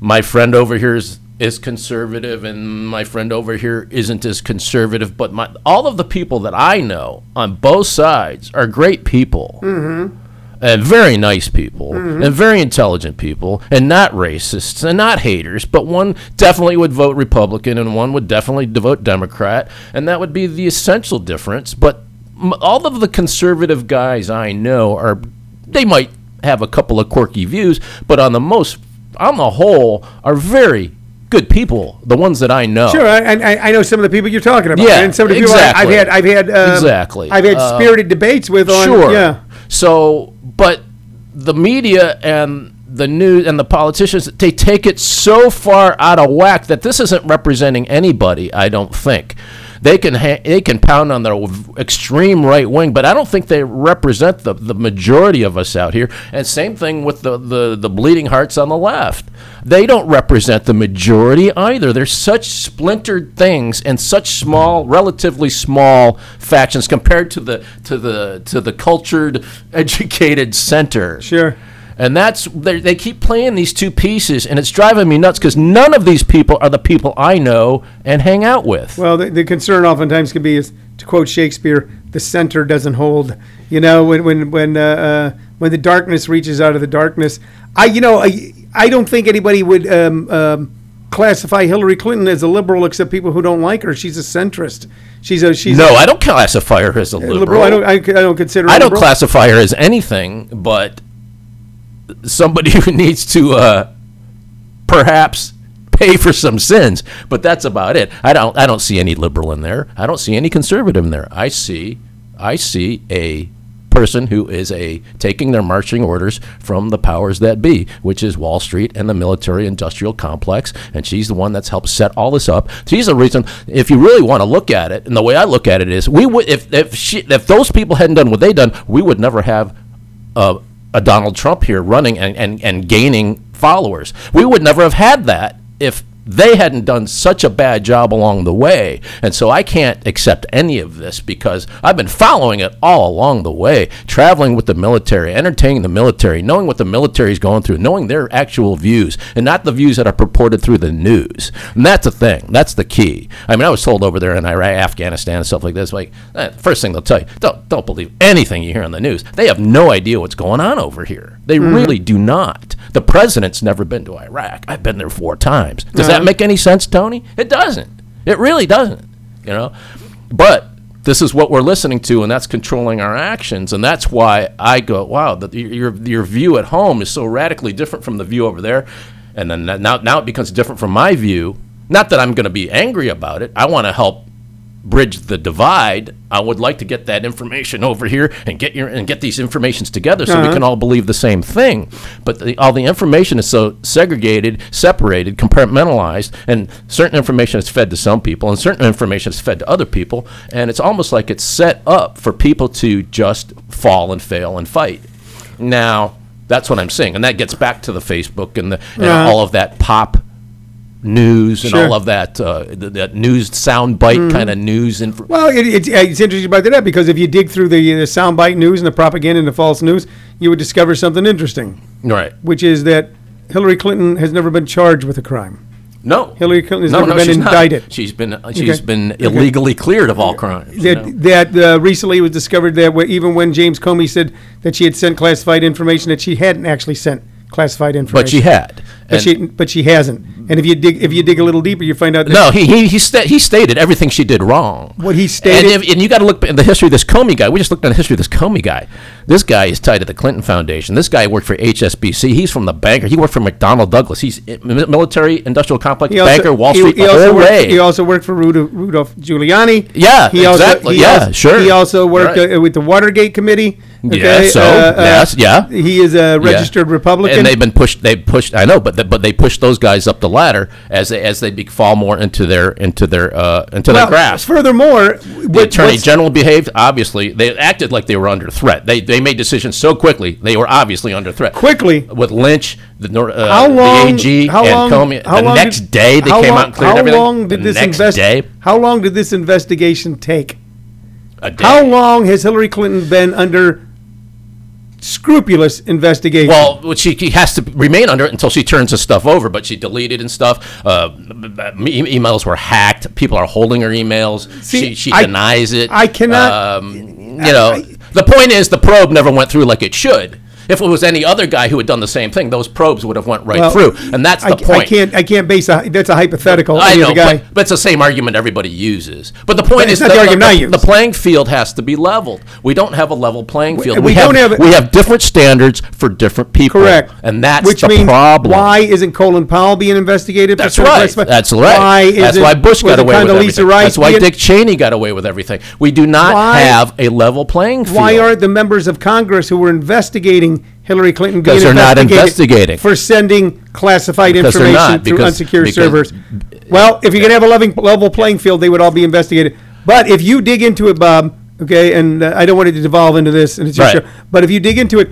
[SPEAKER 1] my friend over here is, is conservative and my friend over here isn't as conservative but my all of the people that I know on both sides are great people. Mm-hmm. And very nice people. Mm-hmm. And very intelligent people. And not racists. And not haters. But one definitely would vote republican and one would definitely vote democrat. And that would be the essential difference. But m- all of the conservative guys i know are they might have a couple of quirky views but on the most on the whole are very good people the ones that i know
[SPEAKER 2] Sure, I, I, I know some of the people you're talking about.
[SPEAKER 1] Yeah,
[SPEAKER 2] and some of the people I, I've had, I've had, um,
[SPEAKER 1] Exactly.
[SPEAKER 2] I've had
[SPEAKER 1] Uh,
[SPEAKER 2] spirited debates with on.
[SPEAKER 1] Sure.
[SPEAKER 2] Yeah.
[SPEAKER 1] So, but the media and the news and the politicians, they take it so far out of whack that this isn't representing anybody. I don't think they can ha- they can pound on their extreme right wing, but I don't think they represent the, the majority of us out here. And same thing with the, the the bleeding hearts on the left. They don't represent the majority either. They're such splintered things and such small, relatively small factions compared to the to the to the cultured, educated center.
[SPEAKER 2] Sure.
[SPEAKER 1] And that's they they keep playing these two pieces, and it's driving me nuts because none of these people are the people I know and hang out with.
[SPEAKER 2] Well, the, the concern oftentimes can be is to quote Shakespeare, the center doesn't hold. You know, when when when uh, uh, when the darkness reaches out of the darkness, I you know I I don't think anybody would um, um, classify Hillary Clinton as a liberal except people who don't like her. She's a centrist. She's a she's
[SPEAKER 1] no, I don't classify her as a liberal.
[SPEAKER 2] liberal. I don't I, I don't consider. her
[SPEAKER 1] I don't
[SPEAKER 2] liberal.
[SPEAKER 1] classify her as anything but somebody who needs to uh, perhaps pay for some sins. But that's about it. I don't. I don't see any liberal in there. I don't see any conservative in there. I see. I see a person who is a taking their marching orders from the powers that be, which is Wall Street and the military industrial complex, and she's the one that's helped set all this up. She's the reason if you really want to look at it, and the way I look at it is we would if if she if those people hadn't done what they done, we would never have uh, a Donald Trump here running and, and, and gaining followers. We would never have had that if they hadn't done such a bad job along the way. And so I can't accept any of this because I've been following it all along the way, traveling with the military, entertaining the military, knowing what the military is going through, knowing their actual views, and not the views that are purported through the news. And that's the thing. That's the key. I mean, I was told over there in Iraq, Afghanistan, and stuff like this, like, eh, first thing they'll tell you, don't, don't believe anything you hear on the news. They have no idea what's going on over here. They mm-hmm. really do not. The president's never been to Iraq. I've been there four times. Does that make any sense, Tony? It doesn't. It really doesn't. You know, but this is what we're listening to, and that's controlling our actions, and that's why I go, wow, the, your your view at home is so radically different from the view over there, and then that- now now it becomes different from my view, Not that I'm going to be angry about it. I want to help bridge the divide. I would like to get that information over here and get your and get these informations together so we
[SPEAKER 2] Uh-huh.
[SPEAKER 1] can all believe the same thing. But the, all the information is so segregated, separated, compartmentalized, and certain information is fed to some people and certain information is fed to other people, and it's almost like it's set up for people to just fall and fail and fight. Now, that's what I'm saying, and that gets back to the Facebook and the and
[SPEAKER 2] Uh-huh.
[SPEAKER 1] all of that pop news and
[SPEAKER 2] Sure.
[SPEAKER 1] all of that uh, th- that news soundbite kind of news info.
[SPEAKER 2] Well, it, it's, it's interesting about that because if you dig through the, the soundbite news and the propaganda and the false news, you would discover something interesting,
[SPEAKER 1] Right.
[SPEAKER 2] which is that Hillary Clinton has never been charged with a crime.
[SPEAKER 1] No.
[SPEAKER 2] Hillary Clinton has
[SPEAKER 1] no,
[SPEAKER 2] never
[SPEAKER 1] no,
[SPEAKER 2] been
[SPEAKER 1] she's not.
[SPEAKER 2] indicted.
[SPEAKER 1] She's been uh, she's
[SPEAKER 2] Okay.
[SPEAKER 1] been illegally cleared of all crimes. you
[SPEAKER 2] That
[SPEAKER 1] know?
[SPEAKER 2] that uh, recently it was discovered that wh- even when James Comey said that she had sent classified information, that she hadn't actually sent classified information.
[SPEAKER 1] But she had.
[SPEAKER 2] But
[SPEAKER 1] And-
[SPEAKER 2] she, but she hasn't. And if you dig, if you dig a little deeper, you find out that
[SPEAKER 1] no, he he he, sta- he stated everything she did wrong.
[SPEAKER 2] What he stated-
[SPEAKER 1] and, if, and you got to look at the history of this Comey guy. We just looked at the history of this Comey guy. This guy is tied to the Clinton Foundation. This guy worked for HSBC. He's from the banker. He worked for McDonnell Douglas. He's i- mi- military industrial complex
[SPEAKER 2] He also-
[SPEAKER 1] banker, Wall
[SPEAKER 2] he-
[SPEAKER 1] Street,
[SPEAKER 2] he
[SPEAKER 1] the
[SPEAKER 2] also
[SPEAKER 1] whole
[SPEAKER 2] worked,
[SPEAKER 1] way.
[SPEAKER 2] He also worked for Rudolph, Rudolph Giuliani.
[SPEAKER 1] Yeah,
[SPEAKER 2] he
[SPEAKER 1] exactly.
[SPEAKER 2] he
[SPEAKER 1] Yeah,
[SPEAKER 2] also,
[SPEAKER 1] sure.
[SPEAKER 2] He also worked
[SPEAKER 1] Right.
[SPEAKER 2] uh, with the Watergate Committee.
[SPEAKER 1] Yeah, so, yes, yeah.
[SPEAKER 2] He is a
[SPEAKER 1] Yeah.
[SPEAKER 2] registered Republican.
[SPEAKER 1] and they've been pushed. They pushed. I know, but the, but they pushed those guys up the ladder as they, as they be, fall more into their into their uh, into
[SPEAKER 2] well,
[SPEAKER 1] their grasp.
[SPEAKER 2] Furthermore,
[SPEAKER 1] the attorney general behaved. Obviously, they acted like they were under threat. They they made decisions so quickly. They were obviously under threat.
[SPEAKER 2] quickly.
[SPEAKER 1] with Lynch, the, uh,
[SPEAKER 2] How long?
[SPEAKER 1] the AG,
[SPEAKER 2] how
[SPEAKER 1] and
[SPEAKER 2] long?
[SPEAKER 1] Comey.
[SPEAKER 2] how
[SPEAKER 1] the
[SPEAKER 2] long
[SPEAKER 1] next
[SPEAKER 2] did-
[SPEAKER 1] day, they came
[SPEAKER 2] long-
[SPEAKER 1] out and cleared
[SPEAKER 2] how
[SPEAKER 1] everything.
[SPEAKER 2] long did
[SPEAKER 1] the
[SPEAKER 2] this
[SPEAKER 1] next
[SPEAKER 2] invest-
[SPEAKER 1] day,
[SPEAKER 2] How long did this investigation take?
[SPEAKER 1] a day.
[SPEAKER 2] How long has Hillary Clinton been under scrupulous investigation?
[SPEAKER 1] Well, she, she has to remain under it until she turns the stuff over. But she deleted and stuff. Uh, e- emails were hacked. People are holding her emails.
[SPEAKER 2] See,
[SPEAKER 1] she she
[SPEAKER 2] I-
[SPEAKER 1] denies it.
[SPEAKER 2] I cannot-
[SPEAKER 1] Um, you know, the point is the probe never went through like it should. If it was any other guy who had done the same thing, those probes would have went right
[SPEAKER 2] Well,
[SPEAKER 1] through, and that's
[SPEAKER 2] I,
[SPEAKER 1] the point.
[SPEAKER 2] I can't. I can't base a. That's a hypothetical.
[SPEAKER 1] I know,
[SPEAKER 2] guy.
[SPEAKER 1] but, but it's the same argument everybody uses. But the point
[SPEAKER 2] But
[SPEAKER 1] is
[SPEAKER 2] it's not the argument I use.
[SPEAKER 1] the playing field has to be leveled. We don't have a level playing field.
[SPEAKER 2] we don't have-
[SPEAKER 1] we have different standards for different people.
[SPEAKER 2] Correct.
[SPEAKER 1] and that's
[SPEAKER 2] Which
[SPEAKER 1] the
[SPEAKER 2] means
[SPEAKER 1] problem.
[SPEAKER 2] why isn't Colin Powell being investigated? for
[SPEAKER 1] That's right. That's right.
[SPEAKER 2] Why
[SPEAKER 1] That's why Bush got away with everything.
[SPEAKER 2] Rice
[SPEAKER 1] That's why
[SPEAKER 2] being-
[SPEAKER 1] Dick Cheney got away with everything. We do not
[SPEAKER 2] Why-
[SPEAKER 1] have a level playing field.
[SPEAKER 2] Why aren't the members of Congress who were investigating Hillary Clinton being
[SPEAKER 1] Because they're not investigating.
[SPEAKER 2] for sending classified
[SPEAKER 1] Because they're
[SPEAKER 2] information
[SPEAKER 1] not,
[SPEAKER 2] through
[SPEAKER 1] because-
[SPEAKER 2] unsecured
[SPEAKER 1] because-
[SPEAKER 2] servers? Well, if you can have a level, level playing field, they would all be investigated. But if you dig into it, Bob, okay, and uh, I don't want it to devolve into this, and it's your
[SPEAKER 1] Right.
[SPEAKER 2] show, but if you dig into it,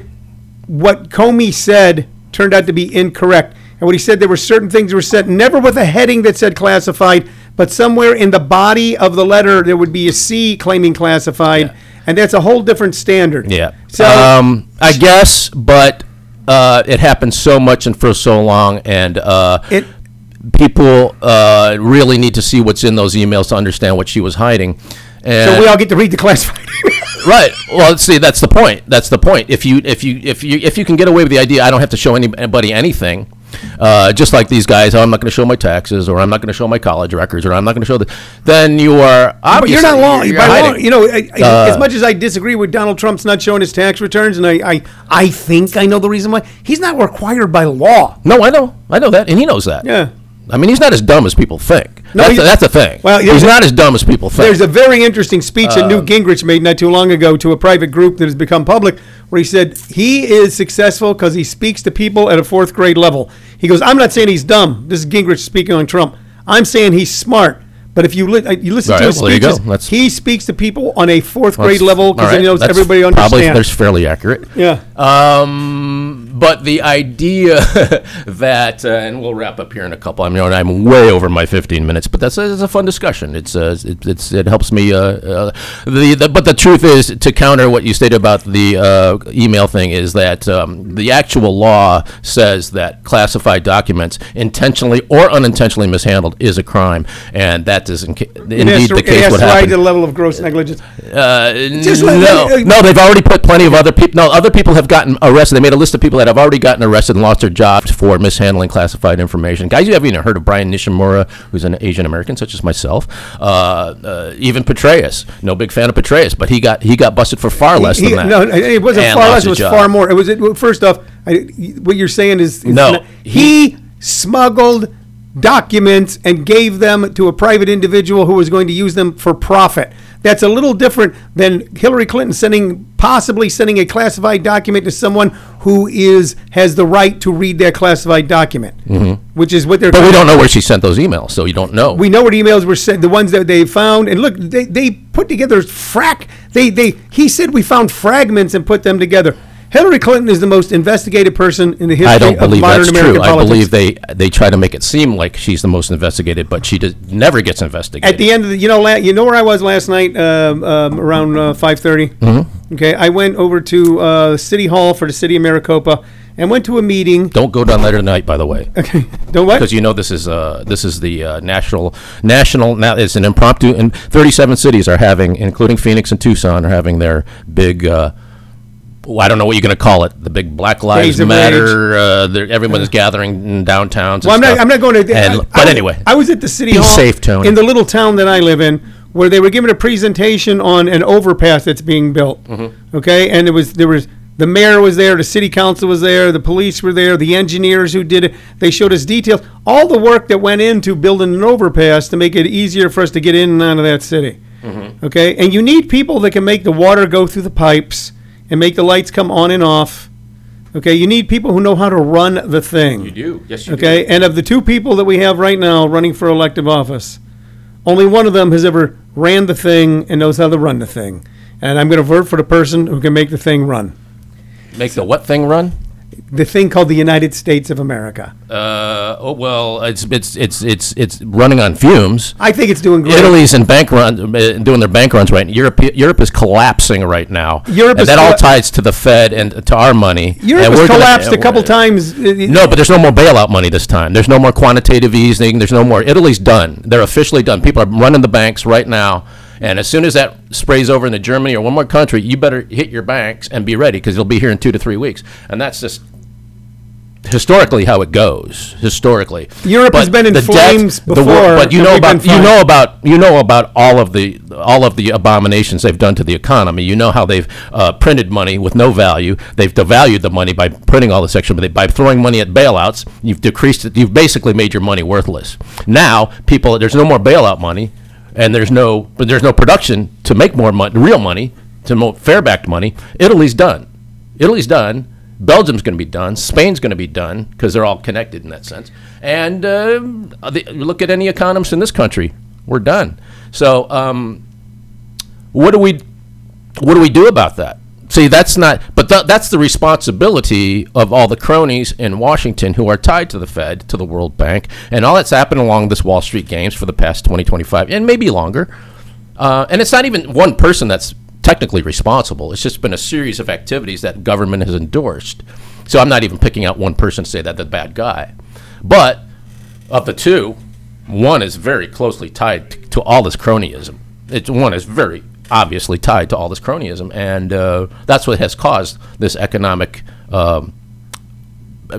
[SPEAKER 2] what Comey said turned out to be incorrect. And what he said, there were certain things that were said, never with a heading that said classified, but somewhere in the body of the letter, there would be a C claiming classified. And that's a whole different standard.
[SPEAKER 1] Yeah.
[SPEAKER 2] So,
[SPEAKER 1] um, I guess, but uh, it happened so much and for so long, and uh,
[SPEAKER 2] It-
[SPEAKER 1] people uh, really need to see what's in those emails to understand what she was hiding. And
[SPEAKER 2] so we all get to read the classified.
[SPEAKER 1] right. Well, see, that's the point. That's the point. If you if you if you if you can get away with the idea, I don't have to show anybody anything. Uh, just like these guys, oh, I'm not going to show my taxes, or I'm not going to show my college records, or I'm not going to show the. Then you are
[SPEAKER 2] But
[SPEAKER 1] obviously
[SPEAKER 2] you're not long.
[SPEAKER 1] You're
[SPEAKER 2] by
[SPEAKER 1] hiding.
[SPEAKER 2] long you know, I, I,
[SPEAKER 1] Uh,
[SPEAKER 2] as much as I disagree with Donald Trump's not showing his tax returns, and I, I, I think I know the reason why, he's not required by law.
[SPEAKER 1] No, I know, I know that, and he knows that.
[SPEAKER 2] Yeah.
[SPEAKER 1] I mean, he's not as dumb as people think.
[SPEAKER 2] No,
[SPEAKER 1] that's, a, that's a thing.
[SPEAKER 2] Well,
[SPEAKER 1] he's
[SPEAKER 2] there's a-
[SPEAKER 1] not as dumb as people think.
[SPEAKER 2] There's a very interesting speech that Newt Gingrich made not too long ago to a private group that has become public, where he said he is successful because he speaks to people at a fourth grade level. He goes, "I'm not saying he's dumb. This is Gingrich speaking on Trump. I'm saying he's smart." But if you, li- uh, you listen
[SPEAKER 1] All
[SPEAKER 2] to
[SPEAKER 1] right,
[SPEAKER 2] his
[SPEAKER 1] well, there you go.
[SPEAKER 2] speeches, he speaks to people on a fourth grade level because
[SPEAKER 1] right,
[SPEAKER 2] he knows
[SPEAKER 1] that's
[SPEAKER 2] everybody
[SPEAKER 1] Probably
[SPEAKER 2] understands.
[SPEAKER 1] that's fairly accurate.
[SPEAKER 2] Yeah.
[SPEAKER 1] Um, but the idea that, uh, and we'll wrap up here in a couple. I mean, I'm way over my 15 minutes, but that's a, it's a fun discussion. It's, uh, it, it's it helps me. Uh, uh, the, the but the truth is to counter what you stated about the uh, email thing is that um, the actual law says that classified documents intentionally or unintentionally mishandled is a crime, and that is in, ca- indeed the
[SPEAKER 2] it
[SPEAKER 1] case.
[SPEAKER 2] has
[SPEAKER 1] What
[SPEAKER 2] to rise
[SPEAKER 1] happened?
[SPEAKER 2] to the level of gross negligence.
[SPEAKER 1] Uh, no, no, they've already put plenty of other people. No, other people have gotten arrested. They made a list of people that have already gotten arrested and lost their jobs for mishandling classified information. Guys, you haven't even heard of Bryan Nishimura, who's an Asian American, such as myself. Uh, uh, even Petraeus, no big fan of Petraeus, but he got he got busted for far less
[SPEAKER 2] He-
[SPEAKER 1] than that.
[SPEAKER 2] No, it wasn't
[SPEAKER 1] And
[SPEAKER 2] far less. It was far more. It was it, first off. I, what you're saying is, is
[SPEAKER 1] No,
[SPEAKER 2] not- he, smuggled documents and gave them to a private individual who was going to use them for profit. That's a little different than Hillary Clinton sending possibly sending a classified document to someone who is has the right to read that classified document, which is what they're.
[SPEAKER 1] Mm-hmm. But we don't know where she sent those emails, so you don't know.
[SPEAKER 2] We know what emails were sent, the ones that they found, and look, they, they put together frac. They they he said we found fragments and put them together. Hillary Clinton is the most investigated person in the history
[SPEAKER 1] I don't
[SPEAKER 2] of
[SPEAKER 1] believe
[SPEAKER 2] modern
[SPEAKER 1] that's
[SPEAKER 2] American
[SPEAKER 1] true. I
[SPEAKER 2] politics.
[SPEAKER 1] believe they they try to make it seem like she's the most investigated, but she does, never gets investigated.
[SPEAKER 2] At the end of the, you know, la- you know where I was last night, um, um, around uh, five
[SPEAKER 1] Mm-hmm.
[SPEAKER 2] Okay, I went over to uh, City Hall for the city of Maricopa and went to a meeting.
[SPEAKER 1] don't go down there tonight, by the way,
[SPEAKER 2] Okay, don't what?
[SPEAKER 1] because you know this is uh this is the uh, national national now it's an impromptu and 37 cities are having, including Phoenix and Tucson, are having their big. Uh, well, I don't know what you're going to call it. The big Black Lives
[SPEAKER 2] Days of
[SPEAKER 1] Matter. Uh, they're- everyone's gathering in downtowns. and
[SPEAKER 2] Well, I'm not.
[SPEAKER 1] stuff.
[SPEAKER 2] I'm not going to.
[SPEAKER 1] And-
[SPEAKER 2] I-
[SPEAKER 1] but
[SPEAKER 2] I
[SPEAKER 1] anyway,
[SPEAKER 2] I was at the city
[SPEAKER 1] Be
[SPEAKER 2] hall
[SPEAKER 1] safe, Tony.
[SPEAKER 2] in the little town that I live in, where they were giving a presentation on an overpass that's being built.
[SPEAKER 1] Mm-hmm.
[SPEAKER 2] Okay, and it was there was the mayor was there, the city council was there, the police were there, the engineers who did it. They showed us details, all the work that went into building an overpass to make it easier for us to get in and out of that city.
[SPEAKER 1] Mm-hmm.
[SPEAKER 2] Okay, and you need people that can make the water go through the pipes and make the lights come on and off. Okay, you need people who know how to run the thing.
[SPEAKER 1] you do. Yes, you
[SPEAKER 2] Okay, and of the two people that we have right now running for elective office, only one of them has ever ran the thing and knows how to run the thing. And I'm going to vote for the person who can make the thing run.
[SPEAKER 1] Make the what thing run?
[SPEAKER 2] The thing called the United States of America.
[SPEAKER 1] Uh, oh well, it's it's it's it's it's running on fumes.
[SPEAKER 2] I think it's doing great.
[SPEAKER 1] Italy's in bank run, uh, doing their bank runs right. now. Europe Europe is collapsing right now.
[SPEAKER 2] Europe
[SPEAKER 1] and
[SPEAKER 2] is
[SPEAKER 1] that all
[SPEAKER 2] colla-
[SPEAKER 1] ties to the Fed and to our money.
[SPEAKER 2] Europe
[SPEAKER 1] and
[SPEAKER 2] has
[SPEAKER 1] we're gonna-
[SPEAKER 2] collapsed a couple times.
[SPEAKER 1] No, but there's no more bailout money this time. There's no more quantitative easing. There's no more. Italy's done. They're officially done. People are running the banks right now. And as soon as that sprays over into Germany or one more country, you better hit your banks and be ready because it'll be here in two to three weeks. And that's just historically how it goes. Historically,
[SPEAKER 2] Europe has been in
[SPEAKER 1] the
[SPEAKER 2] flames
[SPEAKER 1] the wor-
[SPEAKER 2] before,
[SPEAKER 1] but you know about you know about you know about all of the all of the abominations they've done to the economy. You know how they've uh, printed money with no value. They've devalued the money by printing all this extra money. By throwing money at bailouts, you've decreased it. You've basically made your money worthless. Now people, there's no more bailout money, and there's no but there's no production to make more money, real money, to more fair backed money. Italy's done. Italy's done. Belgium's going to be done. Spain's going to be done because they're all connected in that sense. And um, the, look at any economist in this country. We're done. So um, what do we what do we do about that? See, that's not, but tha- that's the responsibility of all the cronies in Washington who are tied to the Fed, to the World Bank, and all that's happened along this Wall Street games for the past 20, 25, and maybe longer. Uh, and it's not even one person that's technically responsible. It's just been a series of activities that government has endorsed. So I'm not even picking out one person to say that the bad guy. But of the two, one is very closely tied to all this cronyism. It's one is very obviously tied to all this cronyism, and uh, that's what has caused this economic um,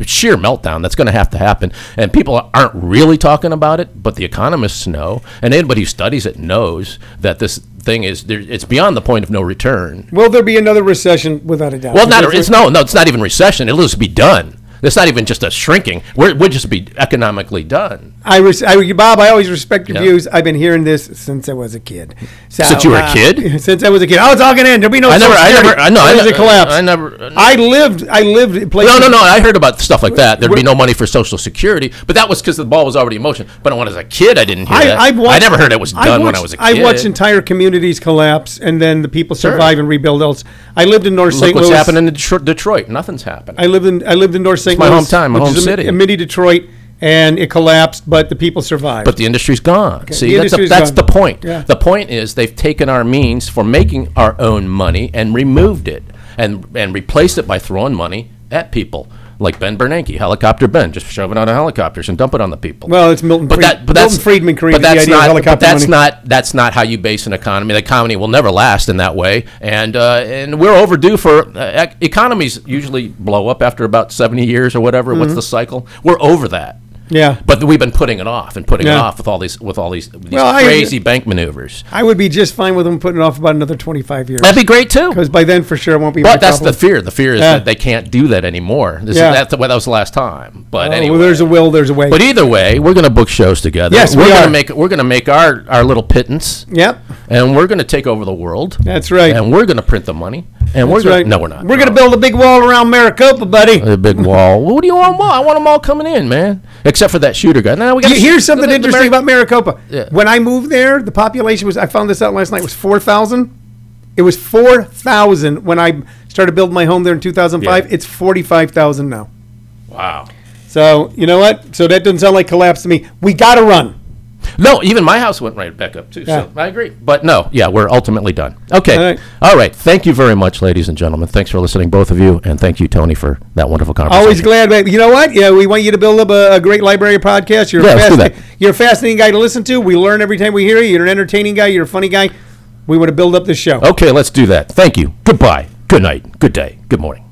[SPEAKER 1] sheer meltdown that's going to have to happen. And people aren't really talking about it, but the economists know, and anybody who studies it knows that this thing is there, it's beyond the point of no return.
[SPEAKER 2] Will there be another recession? Without a doubt.
[SPEAKER 1] Well, not
[SPEAKER 2] Because
[SPEAKER 1] it's no, no, it's not even recession. It'll just be done. It's not even just a shrinking. We're, we'll just be economically done.
[SPEAKER 2] I, res- I, Bob, I always respect your
[SPEAKER 1] Yeah.
[SPEAKER 2] views. I've been hearing this since I was a kid. So,
[SPEAKER 1] Since you were a
[SPEAKER 2] uh,
[SPEAKER 1] kid?
[SPEAKER 2] Since I was a kid. I was talking in. There'll be no.
[SPEAKER 1] I never, I never, I know, I,
[SPEAKER 2] There's
[SPEAKER 1] ne-
[SPEAKER 2] a collapse.
[SPEAKER 1] I never.
[SPEAKER 2] I lived. I lived. in places-
[SPEAKER 1] no, no, no. I heard about stuff like that. There'd be no money for Social Security, but that was because the ball was already in motion. But when I was a kid, I didn't hear
[SPEAKER 2] I,
[SPEAKER 1] that.
[SPEAKER 2] I've watched,
[SPEAKER 1] I never heard it was done when I
[SPEAKER 2] watched-
[SPEAKER 1] was a kid.
[SPEAKER 2] I watched entire communities collapse, and then the people
[SPEAKER 1] Sure.
[SPEAKER 2] survive and rebuild else. I lived in North
[SPEAKER 1] Look
[SPEAKER 2] St.
[SPEAKER 1] what's
[SPEAKER 2] Louis.
[SPEAKER 1] happening in Detroit, Detroit. Nothing's happened.
[SPEAKER 2] I lived in I lived in North St.
[SPEAKER 1] my
[SPEAKER 2] Louis,
[SPEAKER 1] hometown, my
[SPEAKER 2] which
[SPEAKER 1] home
[SPEAKER 2] is a,
[SPEAKER 1] city.
[SPEAKER 2] a mini Detroit, and it collapsed, but the people survived.
[SPEAKER 1] But the industry's gone. See,
[SPEAKER 2] the
[SPEAKER 1] that's, the,
[SPEAKER 2] industry's
[SPEAKER 1] that's
[SPEAKER 2] gone.
[SPEAKER 1] the point.
[SPEAKER 2] Yeah.
[SPEAKER 1] The point is they've taken our means for making our own money and removed it and and replaced it by throwing money at people. Like Ben Bernanke, helicopter Ben, just shove it out of helicopters and dump it on the people.
[SPEAKER 2] well, it's Milton.
[SPEAKER 1] but
[SPEAKER 2] Fried-
[SPEAKER 1] that, but that's
[SPEAKER 2] Milton Friedman created
[SPEAKER 1] but that's
[SPEAKER 2] the idea
[SPEAKER 1] not,
[SPEAKER 2] of helicopter
[SPEAKER 1] But that's
[SPEAKER 2] money.
[SPEAKER 1] not that's not how you base an economy. The economy will never last in that way, and uh, and we're overdue for uh, economies. Usually blow up after about seventy years or whatever.
[SPEAKER 2] Mm-hmm.
[SPEAKER 1] What's the cycle? We're over that.
[SPEAKER 2] Yeah.
[SPEAKER 1] But we've been putting it off and putting it
[SPEAKER 2] Yeah.
[SPEAKER 1] off with all these with all these, these
[SPEAKER 2] Well, I-
[SPEAKER 1] crazy bank maneuvers.
[SPEAKER 2] I would be just fine with them putting it off about another 25 years.
[SPEAKER 1] That'd be great too.
[SPEAKER 2] Because by then, for sure, it won't be.
[SPEAKER 1] But that's
[SPEAKER 2] problem.
[SPEAKER 1] the fear. The fear is
[SPEAKER 2] Yeah.
[SPEAKER 1] that they can't do that anymore. This
[SPEAKER 2] Yeah.
[SPEAKER 1] is, that's well, that was the last time. But
[SPEAKER 2] Oh,
[SPEAKER 1] anyway,
[SPEAKER 2] well, there's a will, there's a way.
[SPEAKER 1] But either way, we're going to book shows together.
[SPEAKER 2] Yes,
[SPEAKER 1] we're
[SPEAKER 2] we
[SPEAKER 1] gonna make we're going to make our our little pittance,
[SPEAKER 2] yep,
[SPEAKER 1] and we're going to take over the world.
[SPEAKER 2] that's right.
[SPEAKER 1] And we're going to print the money, and we're
[SPEAKER 2] That's
[SPEAKER 1] going
[SPEAKER 2] right.
[SPEAKER 1] no, we're not.
[SPEAKER 2] We're gonna build a big wall around Maricopa, buddy.
[SPEAKER 1] a big wall. What do you want? them all? I want them all coming in, man. Except for that shooter guy. Now we got.
[SPEAKER 2] You- Here's something
[SPEAKER 1] the- the
[SPEAKER 2] interesting
[SPEAKER 1] Ameri-
[SPEAKER 2] about Maricopa.
[SPEAKER 1] Yeah.
[SPEAKER 2] When I moved there, the population was, I found this out last night, was 4,000. It was 4,000 when I started building my home there in 2005.
[SPEAKER 1] Yeah.
[SPEAKER 2] It's 45,000 now.
[SPEAKER 1] Wow.
[SPEAKER 2] So, you know what? So that doesn't sound like collapse to me. We got to run.
[SPEAKER 1] No, even my house went right back up too.
[SPEAKER 2] Yeah.
[SPEAKER 1] So I agree. But no, yeah, we're ultimately done. Okay.
[SPEAKER 2] All right.
[SPEAKER 1] All right. Thank you very much, ladies and gentlemen. Thanks for listening, both of you, and thank you, Tony, for that wonderful conversation.
[SPEAKER 2] Always glad. But you know what? Yeah, we want you to build up a, a great library of podcasts. You're,
[SPEAKER 1] Yeah,
[SPEAKER 2] a
[SPEAKER 1] let's do that.
[SPEAKER 2] you're a fascinating guy to listen to. We learn every time we hear you. You're an entertaining guy. You're a funny guy. We want to build up this show.
[SPEAKER 1] Okay, let's do that. Thank you. Goodbye. Good night. Good day. Good morning.